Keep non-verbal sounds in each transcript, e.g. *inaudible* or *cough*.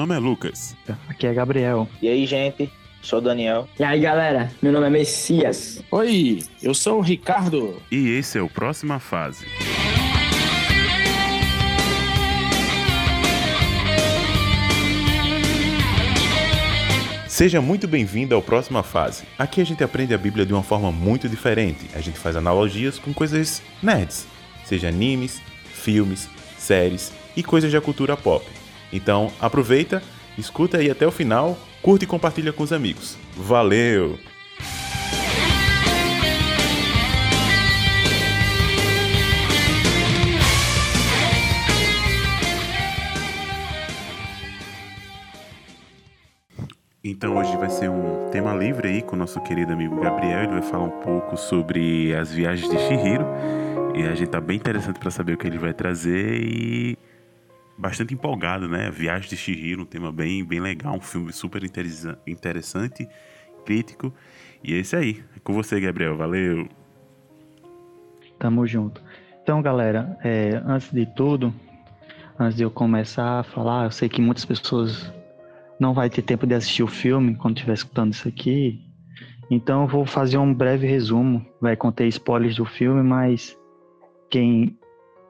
Nome é Lucas. Aqui é Gabriel. E aí, gente? Sou o Daniel. E aí, galera? Meu nome é Messias. Oi, eu sou o Ricardo. E esse é o Próxima Fase. Seja muito bem-vindo ao Próxima Fase. Aqui a gente aprende a Bíblia de uma forma muito diferente. A gente faz analogias com coisas nerds, seja animes, filmes, séries e coisas da cultura pop. Então, aproveita, escuta aí até o final, curte e compartilha com os amigos. Valeu! Então hoje vai ser um tema livre aí com o nosso querido amigo Gabriel. Ele vai falar um pouco sobre as viagens de Shihiro. E a gente tá bem interessante para saber o que ele vai trazer e bastante empolgado, né? Viagem de Shihiro, um tema bem, bem legal, um filme super interessante, crítico. E é isso aí. É com você, Gabriel. Valeu. Tamo junto. Então, galera, é, antes de tudo, antes de eu começar a falar, eu sei que muitas pessoas não vai ter tempo de assistir o filme quando estiver escutando isso aqui. Então eu vou fazer um breve resumo. Vai conter spoilers do filme, mas quem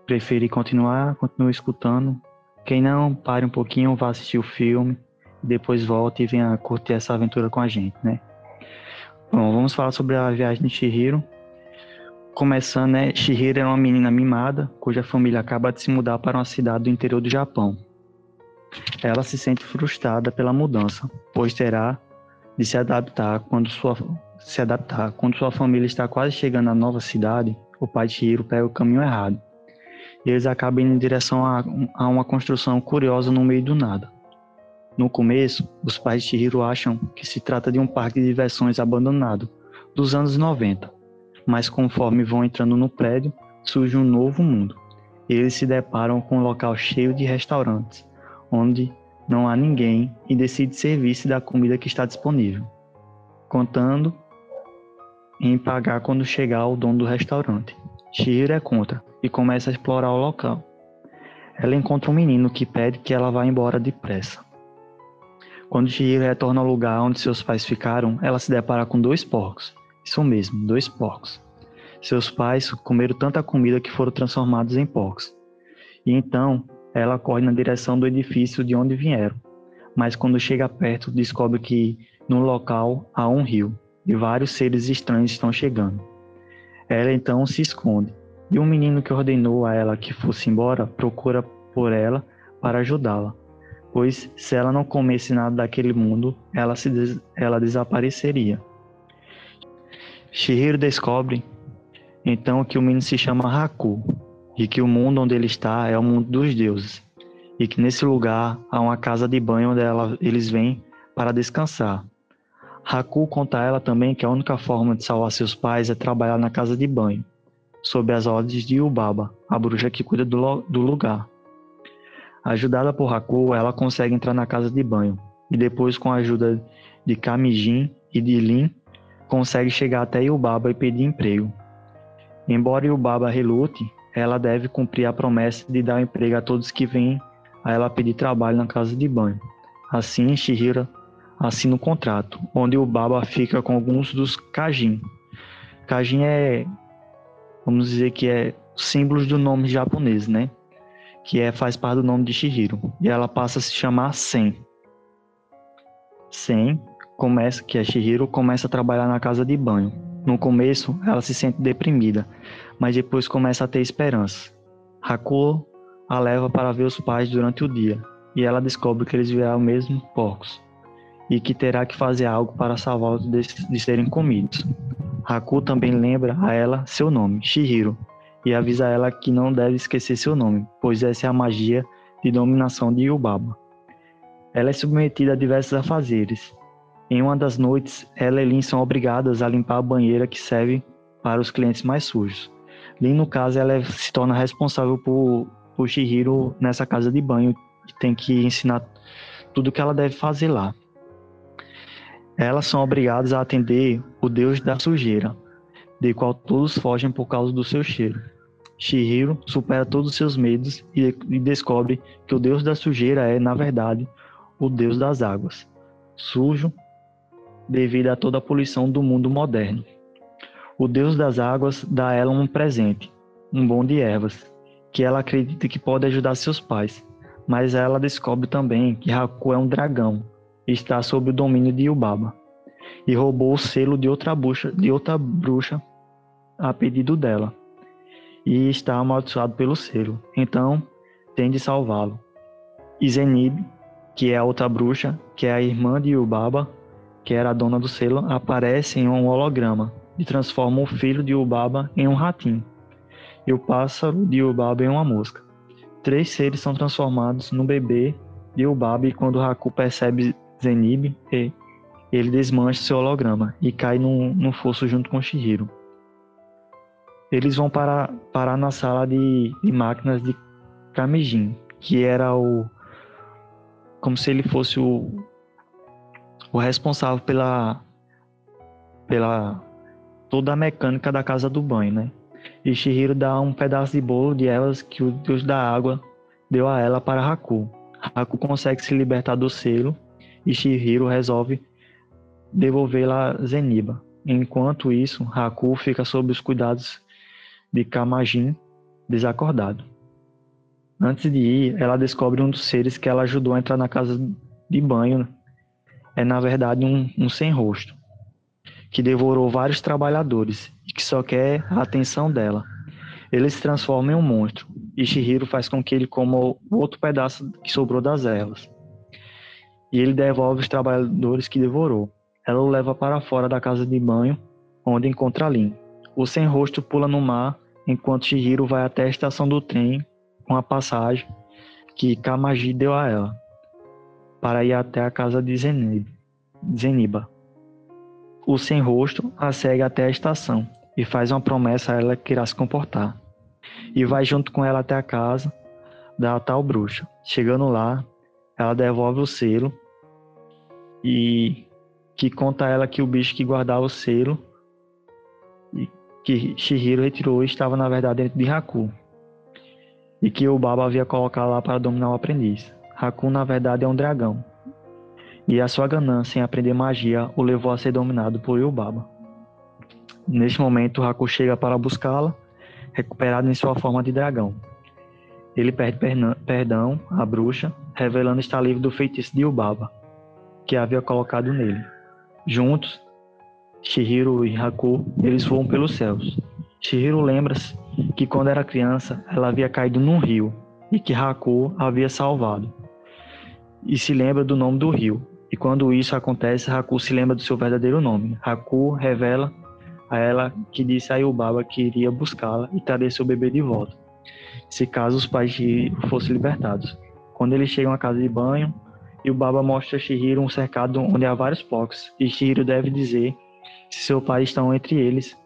preferir continuar, continue escutando. Quem não, pare um pouquinho, vá assistir o filme, depois volte e venha curtir essa aventura com a gente, né? Bom, vamos falar sobre a viagem de Shihiro. Começando, né? Shihiro é uma menina mimada, cuja família acaba de se mudar para uma cidade do interior do Japão. Ela se sente frustrada pela mudança, pois terá de se adaptar quando sua se adaptar quando sua família está quase chegando à nova cidade. O pai de Shihiro pega o caminho errado. E eles acabam indo em direção a, a uma construção curiosa no meio do nada. No começo, os pais de Shihiro acham que se trata de um parque de diversões abandonado dos anos 90, mas conforme vão entrando no prédio, surge um novo mundo. Eles se deparam com um local cheio de restaurantes, onde não há ninguém e decide servir-se da comida que está disponível, contando em pagar quando chegar o dono do restaurante. Shihiro é contra e começa a explorar o local. Ela encontra um menino que pede que ela vá embora depressa. Quando Shihiro retorna ao lugar onde seus pais ficaram, ela se depara com dois porcos. Isso mesmo, dois porcos. Seus pais comeram tanta comida que foram transformados em porcos. E então ela corre na direção do edifício de onde vieram, mas quando chega perto, descobre que no local há um rio e vários seres estranhos estão chegando. Ela então se esconde, e um menino que ordenou a ela que fosse embora procura por ela para ajudá-la, pois se ela não comesse nada daquele mundo, ela, se des ela desapareceria. Shihiro descobre então que o menino se chama Haku, e que o mundo onde ele está é o mundo dos deuses, e que nesse lugar há uma casa de banho onde ela, eles vêm para descansar. Haku conta a ela também que a única forma de salvar seus pais é trabalhar na casa de banho, sob as ordens de Ubaba, a bruxa que cuida do, do lugar. Ajudada por Haku, ela consegue entrar na casa de banho, e depois, com a ajuda de Kamijin e de Lin, consegue chegar até Yubaba e pedir emprego. Embora Yubaba relute, ela deve cumprir a promessa de dar emprego a todos que vêm a ela pedir trabalho na casa de banho. Assim, Shihira assina um contrato, onde o Baba fica com alguns dos Kajin. Kajin é, vamos dizer que é símbolos do nome japonês, né? Que é faz parte do nome de Shihiro. E ela passa a se chamar Sen. Sen começa, que é Shihiro, começa a trabalhar na casa de banho. No começo, ela se sente deprimida, mas depois começa a ter esperança. Hakuo a leva para ver os pais durante o dia, e ela descobre que eles vieram mesmo porcos, e que terá que fazer algo para salvá-los de, de serem comidos. Haku também lembra a ela seu nome, Shihiro, e avisa ela que não deve esquecer seu nome, pois essa é a magia de dominação de Yubaba. Ela é submetida a diversos afazeres. Em uma das noites, ela e Lin são obrigadas a limpar a banheira que serve para os clientes mais sujos. Lin, no caso, ela é, se torna responsável por, por Shihiro nessa casa de banho e tem que ensinar tudo o que ela deve fazer lá. Elas são obrigadas a atender o deus da sujeira, de qual todos fogem por causa do seu cheiro. Shihiro supera todos os seus medos e, e descobre que o deus da sujeira é, na verdade, o deus das águas, sujo devido a toda a poluição do mundo moderno. O deus das águas dá a ela um presente, um bom de ervas, que ela acredita que pode ajudar seus pais, mas ela descobre também que Haku é um dragão está sob o domínio de Yubaba, e roubou o selo de outra bruxa, de outra bruxa a pedido dela, e está amaldiçoado pelo selo, então tem de salvá-lo. E Zenib, que é a outra bruxa, que é a irmã de Yubaba, que era a dona do selo, aparece em um holograma e transforma o filho de Ubaba em um ratinho e o pássaro de Ubaba em uma mosca. Três seres são transformados no bebê de Ubaba e quando Haku percebe Zenib, ele desmancha seu holograma e cai no, no fosso junto com Shihiro. Eles vão parar, parar na sala de, de máquinas de Kamijin, que era o. como se ele fosse o, o responsável pela, pela toda a mecânica da casa do banho, né? E Shihiro dá um pedaço de bolo de elas que o deus da água deu a ela para Haku. Haku consegue se libertar do selo e Shihiro resolve devolvê-la a Zeniba. Enquanto isso, Haku fica sob os cuidados de Kamajin, desacordado. Antes de ir, ela descobre um dos seres que ela ajudou a entrar na casa de banho. É na verdade um, um sem rosto que devorou vários trabalhadores e que só quer a atenção dela. Ele se transforma em um monstro e Shihiro faz com que ele coma o outro pedaço que sobrou das ervas. E ele devolve os trabalhadores que devorou. Ela o leva para fora da casa de banho, onde encontra Lin. O sem rosto pula no mar enquanto Shihiro vai até a estação do trem com a passagem que Kamaji deu a ela para ir até a casa de Zeniba. O sem rosto a segue até a estação e faz uma promessa a ela que irá se comportar. E vai junto com ela até a casa da tal bruxa. Chegando lá, ela devolve o selo e que conta ela que o bicho que guardava o selo e que Shihiro retirou estava na verdade dentro de Haku e que o Baba havia colocado lá para dominar o aprendiz. Haku na verdade é um dragão e a sua ganância em aprender magia o levou a ser dominado por Yubaba. Neste momento, Haku chega para buscá-la, recuperado em sua forma de dragão. Ele pede perdão à bruxa, revelando estar livre do feitiço de Yubaba, que havia colocado nele. Juntos, Shihiro e Haku, eles voam pelos céus. Shihiro lembra-se que quando era criança, ela havia caído num rio e que Haku havia salvado. E se lembra do nome do rio, e quando isso acontece, Haku se lembra do seu verdadeiro nome. Haku revela a ela que disse a Yubaba que iria buscá-la e trazer seu bebê de volta, se caso os pais de fossem libertados. Quando eles chegam à casa de banho, Yubaba mostra a Shihiro um cercado onde há vários blocos, e Shihiro deve dizer se seu pai está entre eles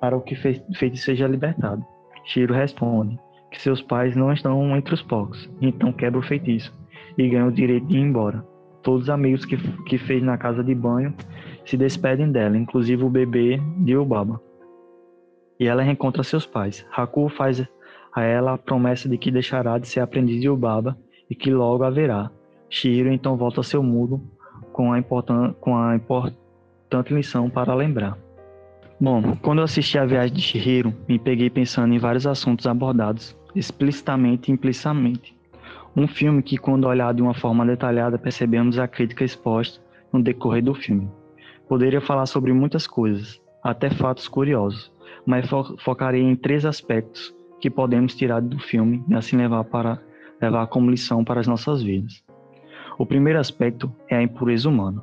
para o que feito seja libertado. Shihiro responde que seus pais não estão entre os blocos, então quebra o feitiço e ganha o direito de ir embora. Todos os amigos que, que fez na casa de banho se despedem dela, inclusive o bebê de Ubaba. E ela reencontra seus pais. Haku faz a ela a promessa de que deixará de ser aprendiz de Ubaba e que logo haverá. Shiro então volta ao seu mundo com a, importan com a importante lição para lembrar. Bom, quando eu assisti a viagem de Shihiro, me peguei pensando em vários assuntos abordados, explicitamente e implicitamente. Um filme que, quando olhado de uma forma detalhada, percebemos a crítica exposta no decorrer do filme. Poderia falar sobre muitas coisas, até fatos curiosos, mas fo focarei em três aspectos que podemos tirar do filme e assim levar para levar como lição para as nossas vidas. O primeiro aspecto é a impureza humana.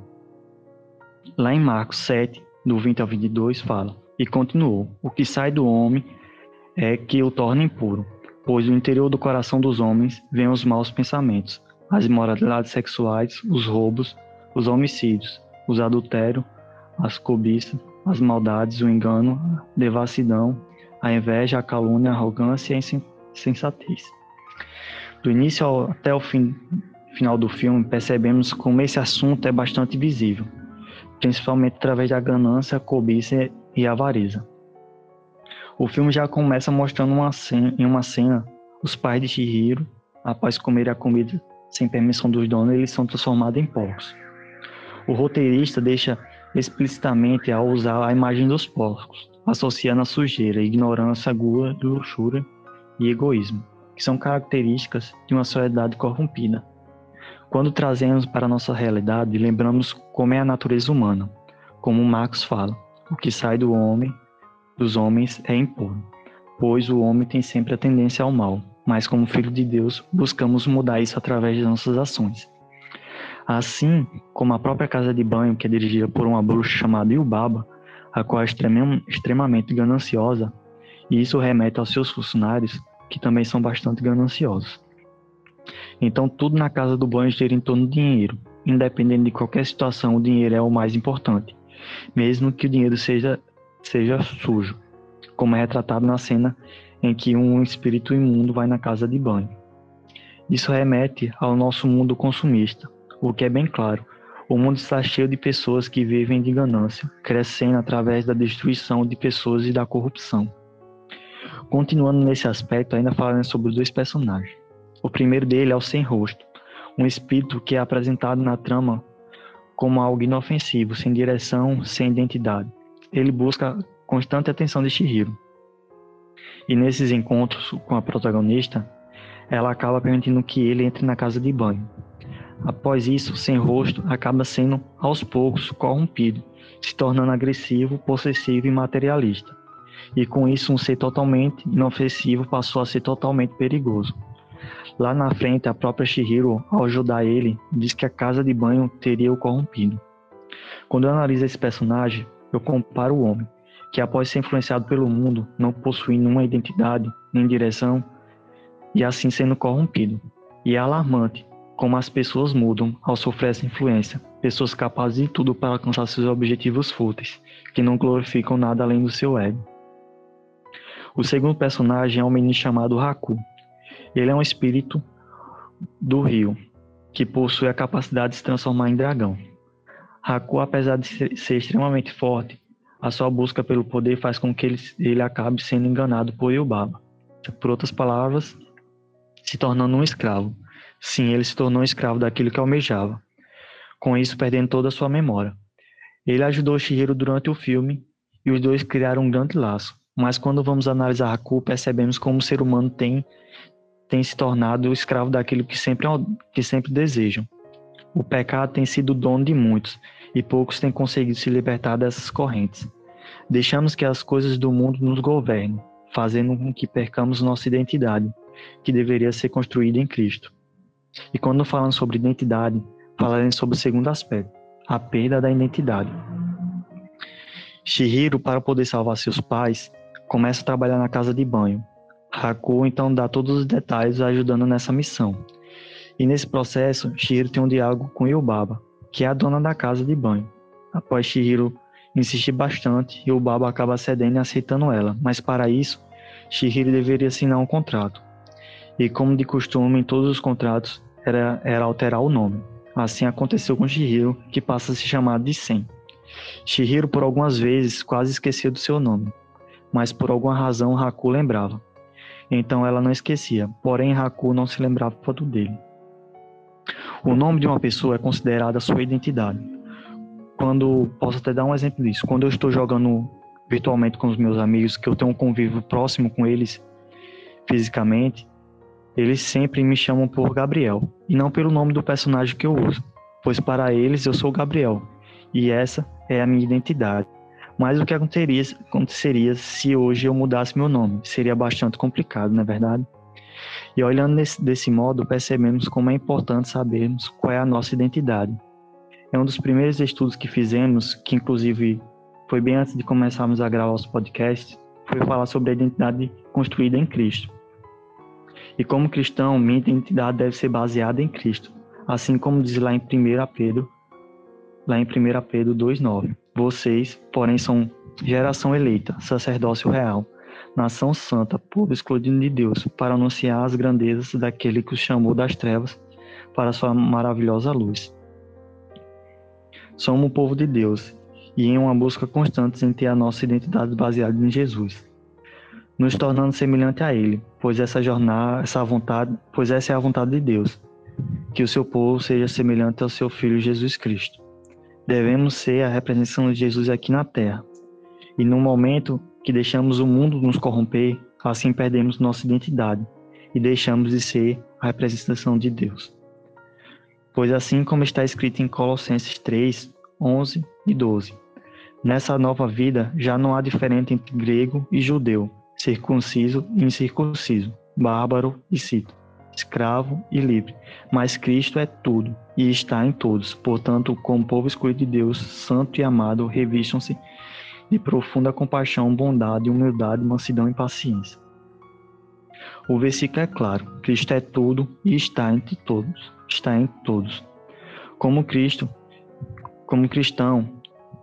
Lá em Marcos 7, do 20 ao 22, fala: E continuou: O que sai do homem é que o torna impuro, pois do interior do coração dos homens vêm os maus pensamentos, as imoralidades sexuais, os roubos, os homicídios, os adultérios, as cobiças, as maldades, o engano, a devassidão, a inveja, a calúnia, a arrogância e a insensatez. Do início até o fim, final do filme, percebemos como esse assunto é bastante visível, principalmente através da ganância, cobiça e avareza. O filme já começa mostrando uma cena, em uma cena os pais de Shihiro, após comer a comida sem permissão dos donos, eles são transformados em porcos. O roteirista deixa explicitamente ao usar a imagem dos porcos, associando a sujeira, ignorância, gula, luxúria e egoísmo, que são características de uma sociedade corrompida. Quando trazemos para a nossa realidade, lembramos como é a natureza humana, como Marx fala, o que sai do homem, dos homens é impuro, pois o homem tem sempre a tendência ao mal, mas como filho de Deus, buscamos mudar isso através de nossas ações. Assim como a própria casa de banho, que é dirigida por uma bruxa chamada Yubaba, a qual é extremamente gananciosa, e isso remete aos seus funcionários, que também são bastante gananciosos. Então, tudo na casa do banho gira em torno do dinheiro. Independente de qualquer situação, o dinheiro é o mais importante, mesmo que o dinheiro seja, seja sujo, como é retratado na cena em que um espírito imundo vai na casa de banho. Isso remete ao nosso mundo consumista, o que é bem claro. O mundo está cheio de pessoas que vivem de ganância, crescendo através da destruição de pessoas e da corrupção. Continuando nesse aspecto, ainda falando sobre dois personagens. O primeiro dele é o sem rosto, um espírito que é apresentado na trama como algo inofensivo, sem direção, sem identidade. Ele busca constante atenção de Shihiro. E nesses encontros com a protagonista, ela acaba permitindo que ele entre na casa de banho. Após isso, sem rosto acaba sendo aos poucos corrompido, se tornando agressivo, possessivo e materialista. E com isso, um ser totalmente inofensivo passou a ser totalmente perigoso. Lá na frente, a própria Shihiro, ao ajudar ele, diz que a casa de banho teria o corrompido. Quando eu analiso esse personagem, eu comparo o homem, que após ser influenciado pelo mundo, não possui nenhuma identidade, nem direção, e assim sendo corrompido. E é alarmante como as pessoas mudam ao sofrer essa influência. Pessoas capazes de tudo para alcançar seus objetivos fúteis, que não glorificam nada além do seu ego. O segundo personagem é um menino chamado Haku, ele é um espírito do rio, que possui a capacidade de se transformar em dragão. Haku, apesar de ser extremamente forte, a sua busca pelo poder faz com que ele, ele acabe sendo enganado por Yubaba. Por outras palavras, se tornando um escravo. Sim, ele se tornou escravo daquilo que almejava, com isso perdendo toda a sua memória. Ele ajudou Shihiro durante o filme e os dois criaram um grande laço. Mas quando vamos analisar Haku, percebemos como o ser humano tem tem se tornado escravo daquilo que sempre, que sempre desejam. O pecado tem sido dono de muitos e poucos têm conseguido se libertar dessas correntes. Deixamos que as coisas do mundo nos governem, fazendo com que percamos nossa identidade, que deveria ser construída em Cristo. E quando falamos sobre identidade, falaremos sobre o segundo aspecto, a perda da identidade. Shihiro, para poder salvar seus pais, começa a trabalhar na casa de banho, Haku então dá todos os detalhes ajudando nessa missão. E nesse processo, Shihiro tem um diálogo com Yubaba, que é a dona da casa de banho. Após Shihiro insistir bastante, Yubaba acaba cedendo e aceitando ela, mas para isso, Shihiro deveria assinar um contrato. E como de costume em todos os contratos, era, era alterar o nome. Assim aconteceu com Shihiro, que passa a se chamar de Sen. Shihiro por algumas vezes quase esqueceu do seu nome, mas por alguma razão Haku lembrava. Então ela não esquecia, porém Haku não se lembrava do dele. O nome de uma pessoa é considerado a sua identidade. Quando, posso até dar um exemplo disso, quando eu estou jogando virtualmente com os meus amigos, que eu tenho um convívio próximo com eles fisicamente, eles sempre me chamam por Gabriel, e não pelo nome do personagem que eu uso, pois para eles eu sou Gabriel, e essa é a minha identidade. Mas o que aconteceria, aconteceria se hoje eu mudasse meu nome? Seria bastante complicado, não é verdade? E olhando nesse, desse modo, percebemos como é importante sabermos qual é a nossa identidade. É um dos primeiros estudos que fizemos, que inclusive foi bem antes de começarmos a gravar os podcasts, foi falar sobre a identidade construída em Cristo. E como cristão, minha identidade deve ser baseada em Cristo, assim como diz lá em 1 Pedro, lá em 1 Pedro 2,9. Vocês, porém, são geração eleita, sacerdócio real, nação santa, povo escolhido de Deus, para anunciar as grandezas daquele que os chamou das trevas para sua maravilhosa luz. Somos o povo de Deus e em uma busca constante em ter a nossa identidade baseada em Jesus. Nos tornando semelhante a ele, pois essa jornada, essa vontade, pois essa é a vontade de Deus, que o seu povo seja semelhante ao seu filho Jesus Cristo. Devemos ser a representação de Jesus aqui na terra. E no momento que deixamos o mundo nos corromper, assim perdemos nossa identidade e deixamos de ser a representação de Deus. Pois assim como está escrito em Colossenses 3, 11 e 12, nessa nova vida já não há diferença entre grego e judeu, circunciso e incircunciso, bárbaro e cito, escravo e livre, mas Cristo é tudo e está em todos. Portanto, como povo escolhido de Deus, santo e amado, revistam-se de profunda compaixão, bondade, humildade, mansidão e paciência. O versículo é claro: Cristo é tudo e está entre todos, está em todos. Como Cristo, como cristão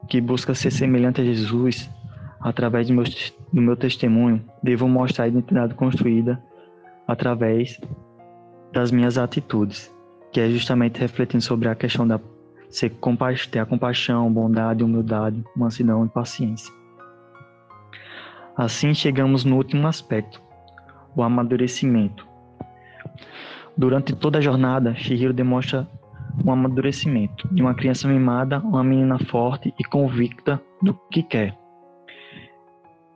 que busca ser semelhante a Jesus, através do meu, do meu testemunho, devo mostrar a identidade construída através das minhas atitudes, que é justamente refletindo sobre a questão da ser ter a compaixão, bondade, humildade, mansidão e paciência. Assim chegamos no último aspecto, o amadurecimento. Durante toda a jornada, Shihiro demonstra um amadurecimento de uma criança mimada, uma menina forte e convicta do que quer.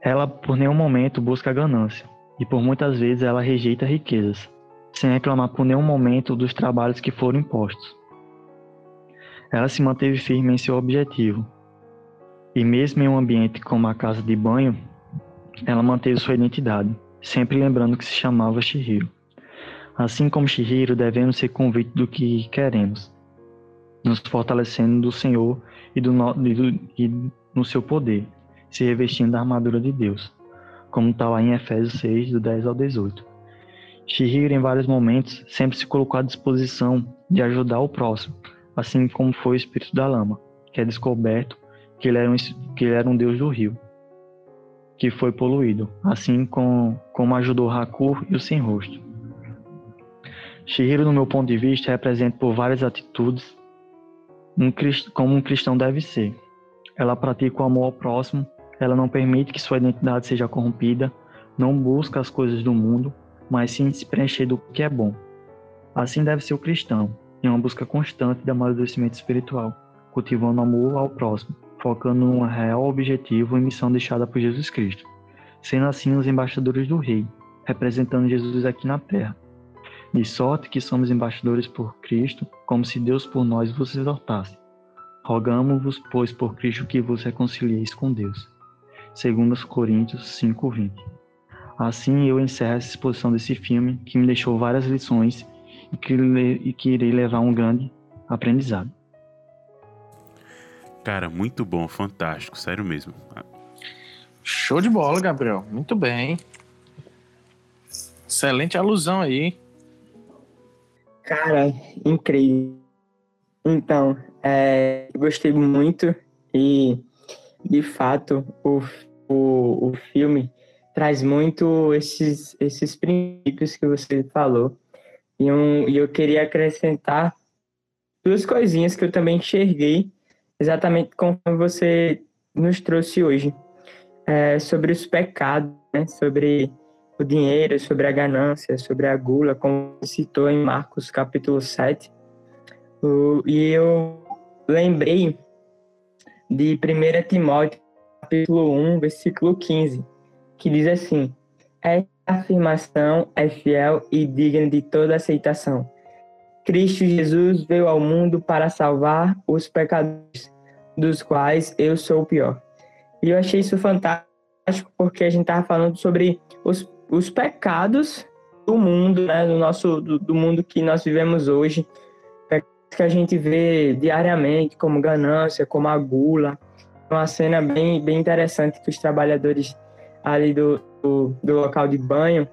Ela por nenhum momento busca ganância e por muitas vezes ela rejeita riquezas, sem reclamar por nenhum momento dos trabalhos que foram impostos. Ela se manteve firme em seu objetivo. E mesmo em um ambiente como a casa de banho, ela manteve sua identidade, sempre lembrando que se chamava Shihiro. Assim como Shihiro, devemos ser convictos do que queremos, nos fortalecendo do Senhor e, do, e, do, e no seu poder, se revestindo da armadura de Deus, como está lá em Efésios 6, do 10 ao 18. Shihiro, em vários momentos, sempre se colocou à disposição de ajudar o próximo, assim como foi o espírito da lama, que é descoberto que ele era um, que ele era um deus do rio, que foi poluído, assim com, como ajudou Hakur e o Sem Rosto. Shihiro, no meu ponto de vista, representa por várias atitudes um, como um cristão deve ser. Ela pratica o amor ao próximo, ela não permite que sua identidade seja corrompida, não busca as coisas do mundo, mas sim se preencher do que é bom. Assim deve ser o cristão, em uma busca constante de amadurecimento espiritual, cultivando amor ao próximo, focando num real objetivo e missão deixada por Jesus Cristo, sendo assim os embaixadores do Rei, representando Jesus aqui na terra. De sorte que somos embaixadores por Cristo, como se Deus por nós vos exortasse. Rogamos-vos, pois, por Cristo que vos reconcilieis com Deus. 2 Coríntios 5:20. Assim eu encerro essa exposição desse filme, que me deixou várias lições e que, e que irei levar um grande aprendizado. Cara, muito bom, fantástico, sério mesmo. Show de bola, Gabriel. Muito bem. Excelente alusão aí. Cara, incrível. Então, é, gostei muito e, de fato, o, o, o filme traz muito esses, esses princípios que você falou e, um, e eu queria acrescentar duas coisinhas que eu também enxerguei, exatamente como você nos trouxe hoje, é, sobre os pecados, né? sobre o dinheiro, sobre a ganância, sobre a gula, como citou em Marcos capítulo 7. O, e eu lembrei de 1 Timóteo capítulo 1, versículo 15, que diz assim: Essa afirmação é fiel e digna de toda aceitação. Cristo Jesus veio ao mundo para salvar os pecadores, dos quais eu sou o pior. E eu achei isso fantástico porque a gente estava falando sobre os, os pecados do mundo, né, do nosso do, do mundo que nós vivemos hoje, que a gente vê diariamente, como ganância, como a gula. Uma cena bem, bem interessante que os trabalhadores ali do, do, do local de banho,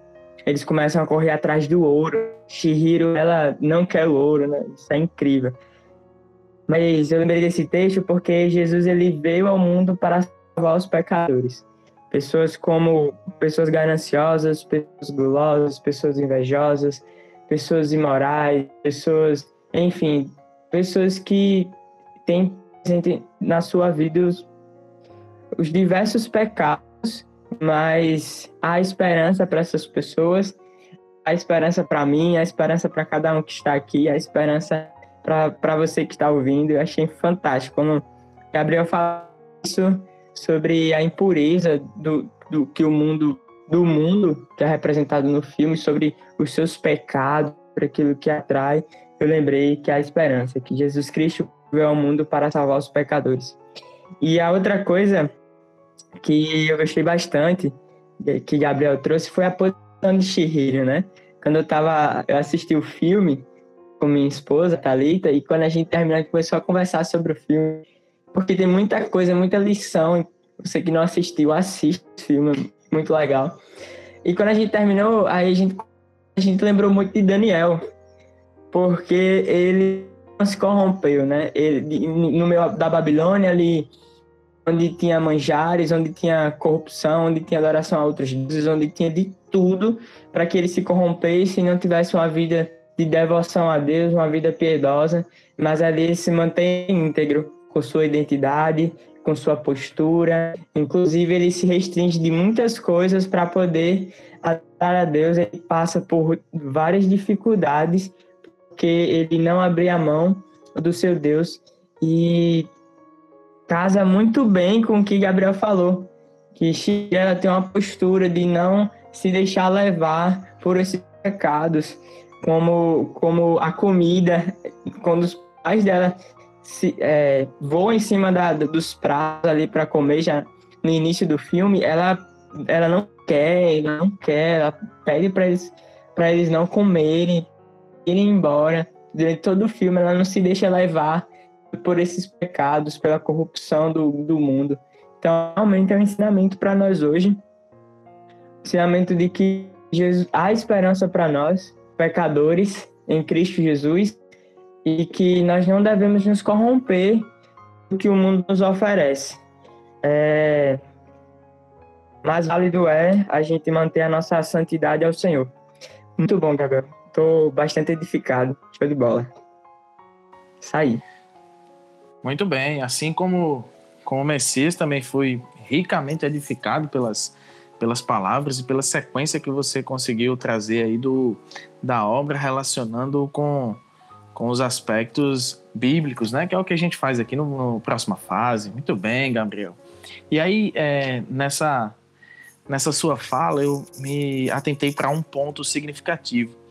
eles começam a correr atrás do ouro. Shihiro, ela não quer o ouro, né? Isso é incrível. Mas eu lembrei desse texto porque Jesus ele veio ao mundo para salvar os pecadores. Pessoas como pessoas gananciosas, pessoas gulosas, pessoas invejosas, pessoas imorais, pessoas, enfim, pessoas que têm na sua vida os, os diversos pecados mas há esperança para essas pessoas, há esperança para mim, há esperança para cada um que está aqui, há esperança para você que está ouvindo. Eu achei fantástico quando Gabriel fala isso sobre a impureza do, do que o mundo do mundo que é representado no filme, sobre os seus pecados, para aquilo que atrai. Eu lembrei que há esperança, que Jesus Cristo veio ao mundo para salvar os pecadores. E a outra coisa que eu gostei bastante que Gabriel trouxe foi a posição de Shihiro, né? Quando eu tava, eu assisti o filme com minha esposa, Thalita, e quando a gente terminou, a gente começou a conversar sobre o filme, porque tem muita coisa, muita lição. Você que não assistiu, assiste o filme, muito legal. E quando a gente terminou, aí a gente, a gente lembrou muito de Daniel, porque ele não se corrompeu, né? Ele, no meio da Babilônia, ali onde tinha manjares, onde tinha corrupção, onde tinha adoração a outros deuses, onde tinha de tudo para que ele se corrompesse e não tivesse uma vida de devoção a Deus, uma vida piedosa, mas ali ele se mantém íntegro com sua identidade, com sua postura. Inclusive, ele se restringe de muitas coisas para poder adorar a Deus. Ele passa por várias dificuldades porque ele não abria a mão do seu Deus. E casa muito bem com o que Gabriel falou, que ela tem uma postura de não se deixar levar por esses pecados, como, como a comida, quando os pais dela se, é, voam em cima da, dos pratos ali para comer já no início do filme, ela, ela não quer, ela não quer, ela pede para eles, eles não comerem, irem embora. Durante todo o filme, ela não se deixa levar por esses pecados, pela corrupção do, do mundo. Então, realmente é um ensinamento para nós hoje. Ensinamento de que Jesus, há esperança para nós, pecadores, em Cristo Jesus, e que nós não devemos nos corromper do que o mundo nos oferece. É... Mais válido é a gente manter a nossa santidade ao Senhor. Muito bom, Gabriel. Estou bastante edificado. Show de bola. Saí. Muito bem. Assim como, como o Messias também foi ricamente edificado pelas, pelas palavras e pela sequência que você conseguiu trazer aí do, da obra relacionando com, com os aspectos bíblicos, né? Que é o que a gente faz aqui no, no próxima fase. Muito bem, Gabriel. E aí, é, nessa, nessa sua fala, eu me atentei para um ponto significativo.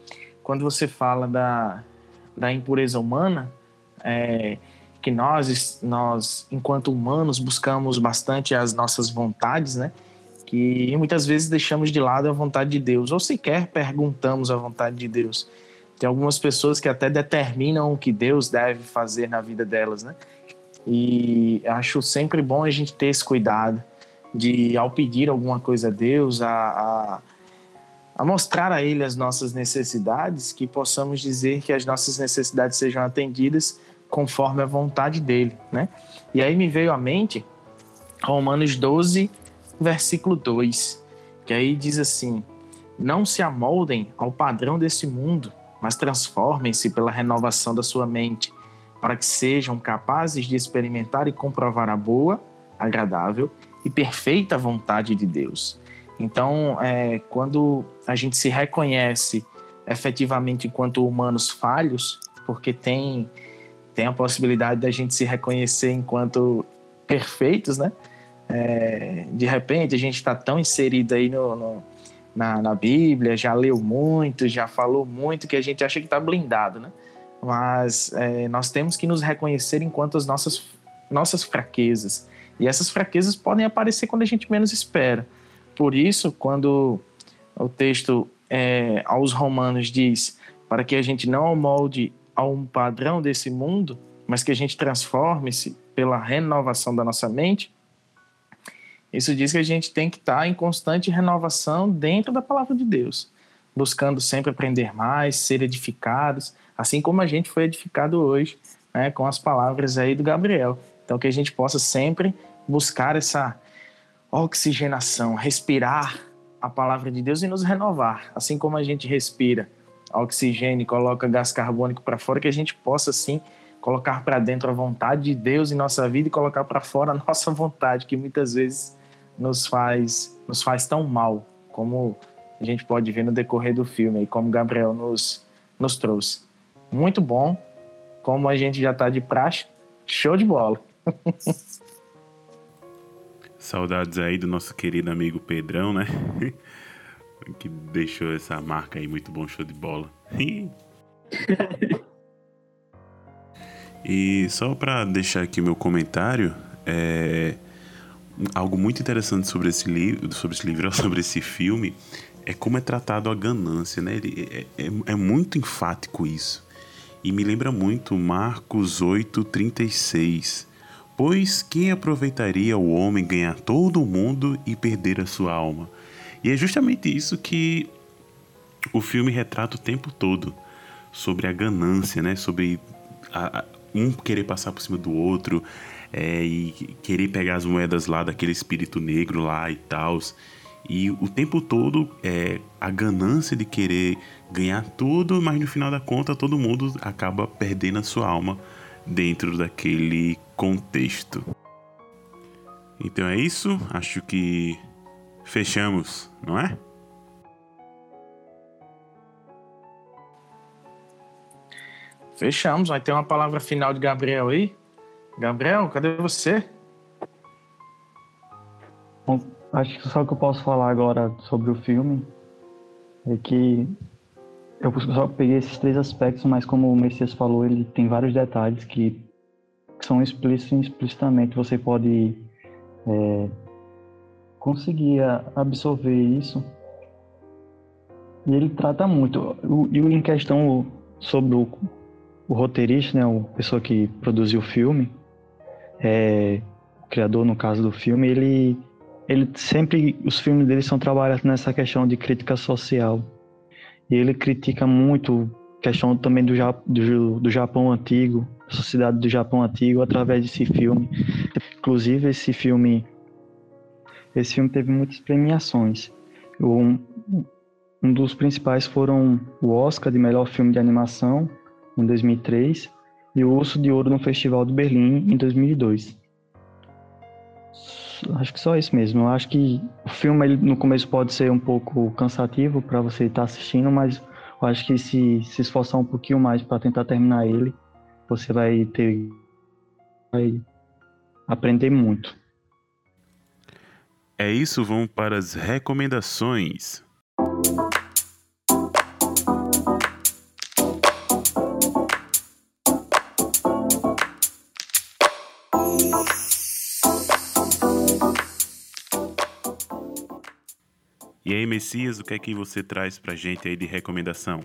Quando você fala da, da impureza humana, é, que nós, nós, enquanto humanos, buscamos bastante as nossas vontades, né? Que muitas vezes deixamos de lado a vontade de Deus, ou sequer perguntamos a vontade de Deus. Tem algumas pessoas que até determinam o que Deus deve fazer na vida delas, né? E acho sempre bom a gente ter esse cuidado de, ao pedir alguma coisa a Deus, a, a, a mostrar a Ele as nossas necessidades, que possamos dizer que as nossas necessidades sejam atendidas conforme a vontade dele, né? E aí me veio à mente Romanos 12, versículo 2, que aí diz assim: Não se amoldem ao padrão desse mundo, mas transformem-se pela renovação da sua mente, para que sejam capazes de experimentar e comprovar a boa, agradável e perfeita vontade de Deus. Então, é, quando a gente se reconhece efetivamente enquanto humanos falhos, porque tem tem a possibilidade da gente se reconhecer enquanto perfeitos, né? É, de repente a gente está tão inserido aí no, no na, na, Bíblia, já leu muito, já falou muito, que a gente acha que está blindado, né? Mas é, nós temos que nos reconhecer enquanto as nossas, nossas fraquezas. E essas fraquezas podem aparecer quando a gente menos espera. Por isso, quando o texto é, aos Romanos diz para que a gente não molde a um padrão desse mundo, mas que a gente transforme-se pela renovação da nossa mente, isso diz que a gente tem que estar em constante renovação dentro da palavra de Deus, buscando sempre aprender mais, ser edificados, assim como a gente foi edificado hoje, né, com as palavras aí do Gabriel. Então, que a gente possa sempre buscar essa oxigenação, respirar a palavra de Deus e nos renovar, assim como a gente respira oxigênio, coloca gás carbônico para fora, que a gente possa sim colocar para dentro a vontade de Deus em nossa vida e colocar para fora a *laughs* nossa vontade, que muitas vezes nos faz, nos faz tão mal, como a gente pode ver no decorrer do filme e como Gabriel nos, nos trouxe. Muito bom, como a gente já está de praxe, show de bola. *laughs* Saudades aí do nosso querido amigo Pedrão, né? *laughs* que deixou essa marca aí, muito bom, show de bola. e só para deixar aqui meu comentário, é, algo muito interessante sobre esse livro, sobre esse livro, *laughs* sobre esse filme, é como é tratado a ganância, né? Ele, é, é, é muito enfático isso. E me lembra muito Marcos 8:36. Pois quem aproveitaria o homem ganhar todo o mundo e perder a sua alma? E é justamente isso que o filme retrata o tempo todo sobre a ganância, né? Sobre a, a, um querer passar por cima do outro é, e querer pegar as moedas lá daquele espírito negro lá e tal. E o tempo todo é a ganância de querer ganhar tudo, mas no final da conta todo mundo acaba perdendo a sua alma dentro daquele contexto. Então é isso, acho que fechamos, não é? Fechamos, vai ter uma palavra final de Gabriel aí. Gabriel, cadê você? Bom, acho que só o que eu posso falar agora sobre o filme é que eu só peguei esses três aspectos, mas como o Messias falou, ele tem vários detalhes que, são explícitos e implicitamente você pode é, conseguir absorver isso. E ele trata muito. E em questão sobre o, o roteirista, né, a pessoa que produziu o filme, é, o criador no caso do filme, ele ele sempre os filmes dele são trabalhados nessa questão de crítica social e ele critica muito questão também do, do, do Japão antigo a sociedade do Japão antigo através desse filme. Inclusive esse filme esse filme teve muitas premiações. Um, um dos principais foram o Oscar de melhor filme de animação em 2003 e o Urso de Ouro no Festival de Berlim em 2002 acho que só isso mesmo. Eu acho que o filme ele, no começo pode ser um pouco cansativo para você estar tá assistindo, mas eu acho que se se esforçar um pouquinho mais para tentar terminar ele, você vai ter vai aprender muito. É isso, vamos para as recomendações. E aí, Messias, o que é que você traz pra gente aí de recomendação?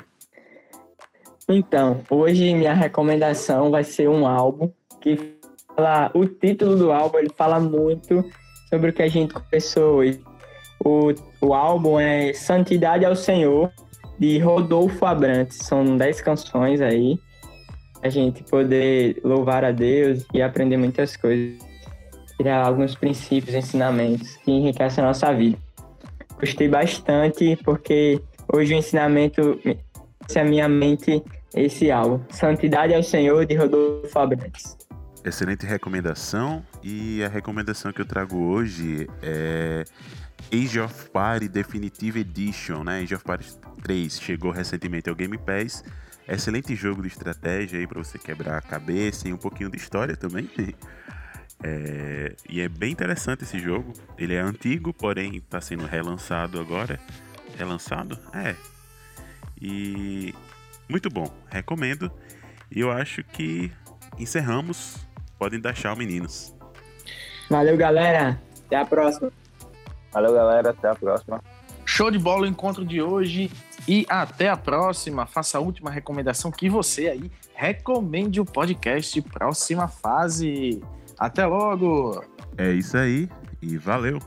Então, hoje minha recomendação vai ser um álbum que fala, o título do álbum ele fala muito sobre o que a gente conversou hoje. O, o álbum é Santidade ao Senhor, de Rodolfo Abrantes. São dez canções aí, a gente poder louvar a Deus e aprender muitas coisas, tirar alguns princípios, ensinamentos que enriquecem a nossa vida. Gostei bastante, porque hoje o ensinamento é a minha mente esse álbum. Santidade ao Senhor, de Rodolfo Abrantes. Excelente recomendação. E a recomendação que eu trago hoje é Age of Party Definitive Edition, né? Age of Party 3 chegou recentemente ao Game Pass. Excelente jogo de estratégia aí para você quebrar a cabeça e um pouquinho de história também. É, e é bem interessante esse jogo. Ele é antigo, porém está sendo relançado agora. Relançado? É. E muito bom, recomendo. E eu acho que encerramos. Podem dar tchau, meninos. Valeu, galera. Até a próxima. Valeu, galera. Até a próxima. Show de bola o encontro de hoje e até a próxima. Faça a última recomendação que você aí recomende o podcast Próxima Fase. Até logo! É isso aí e valeu!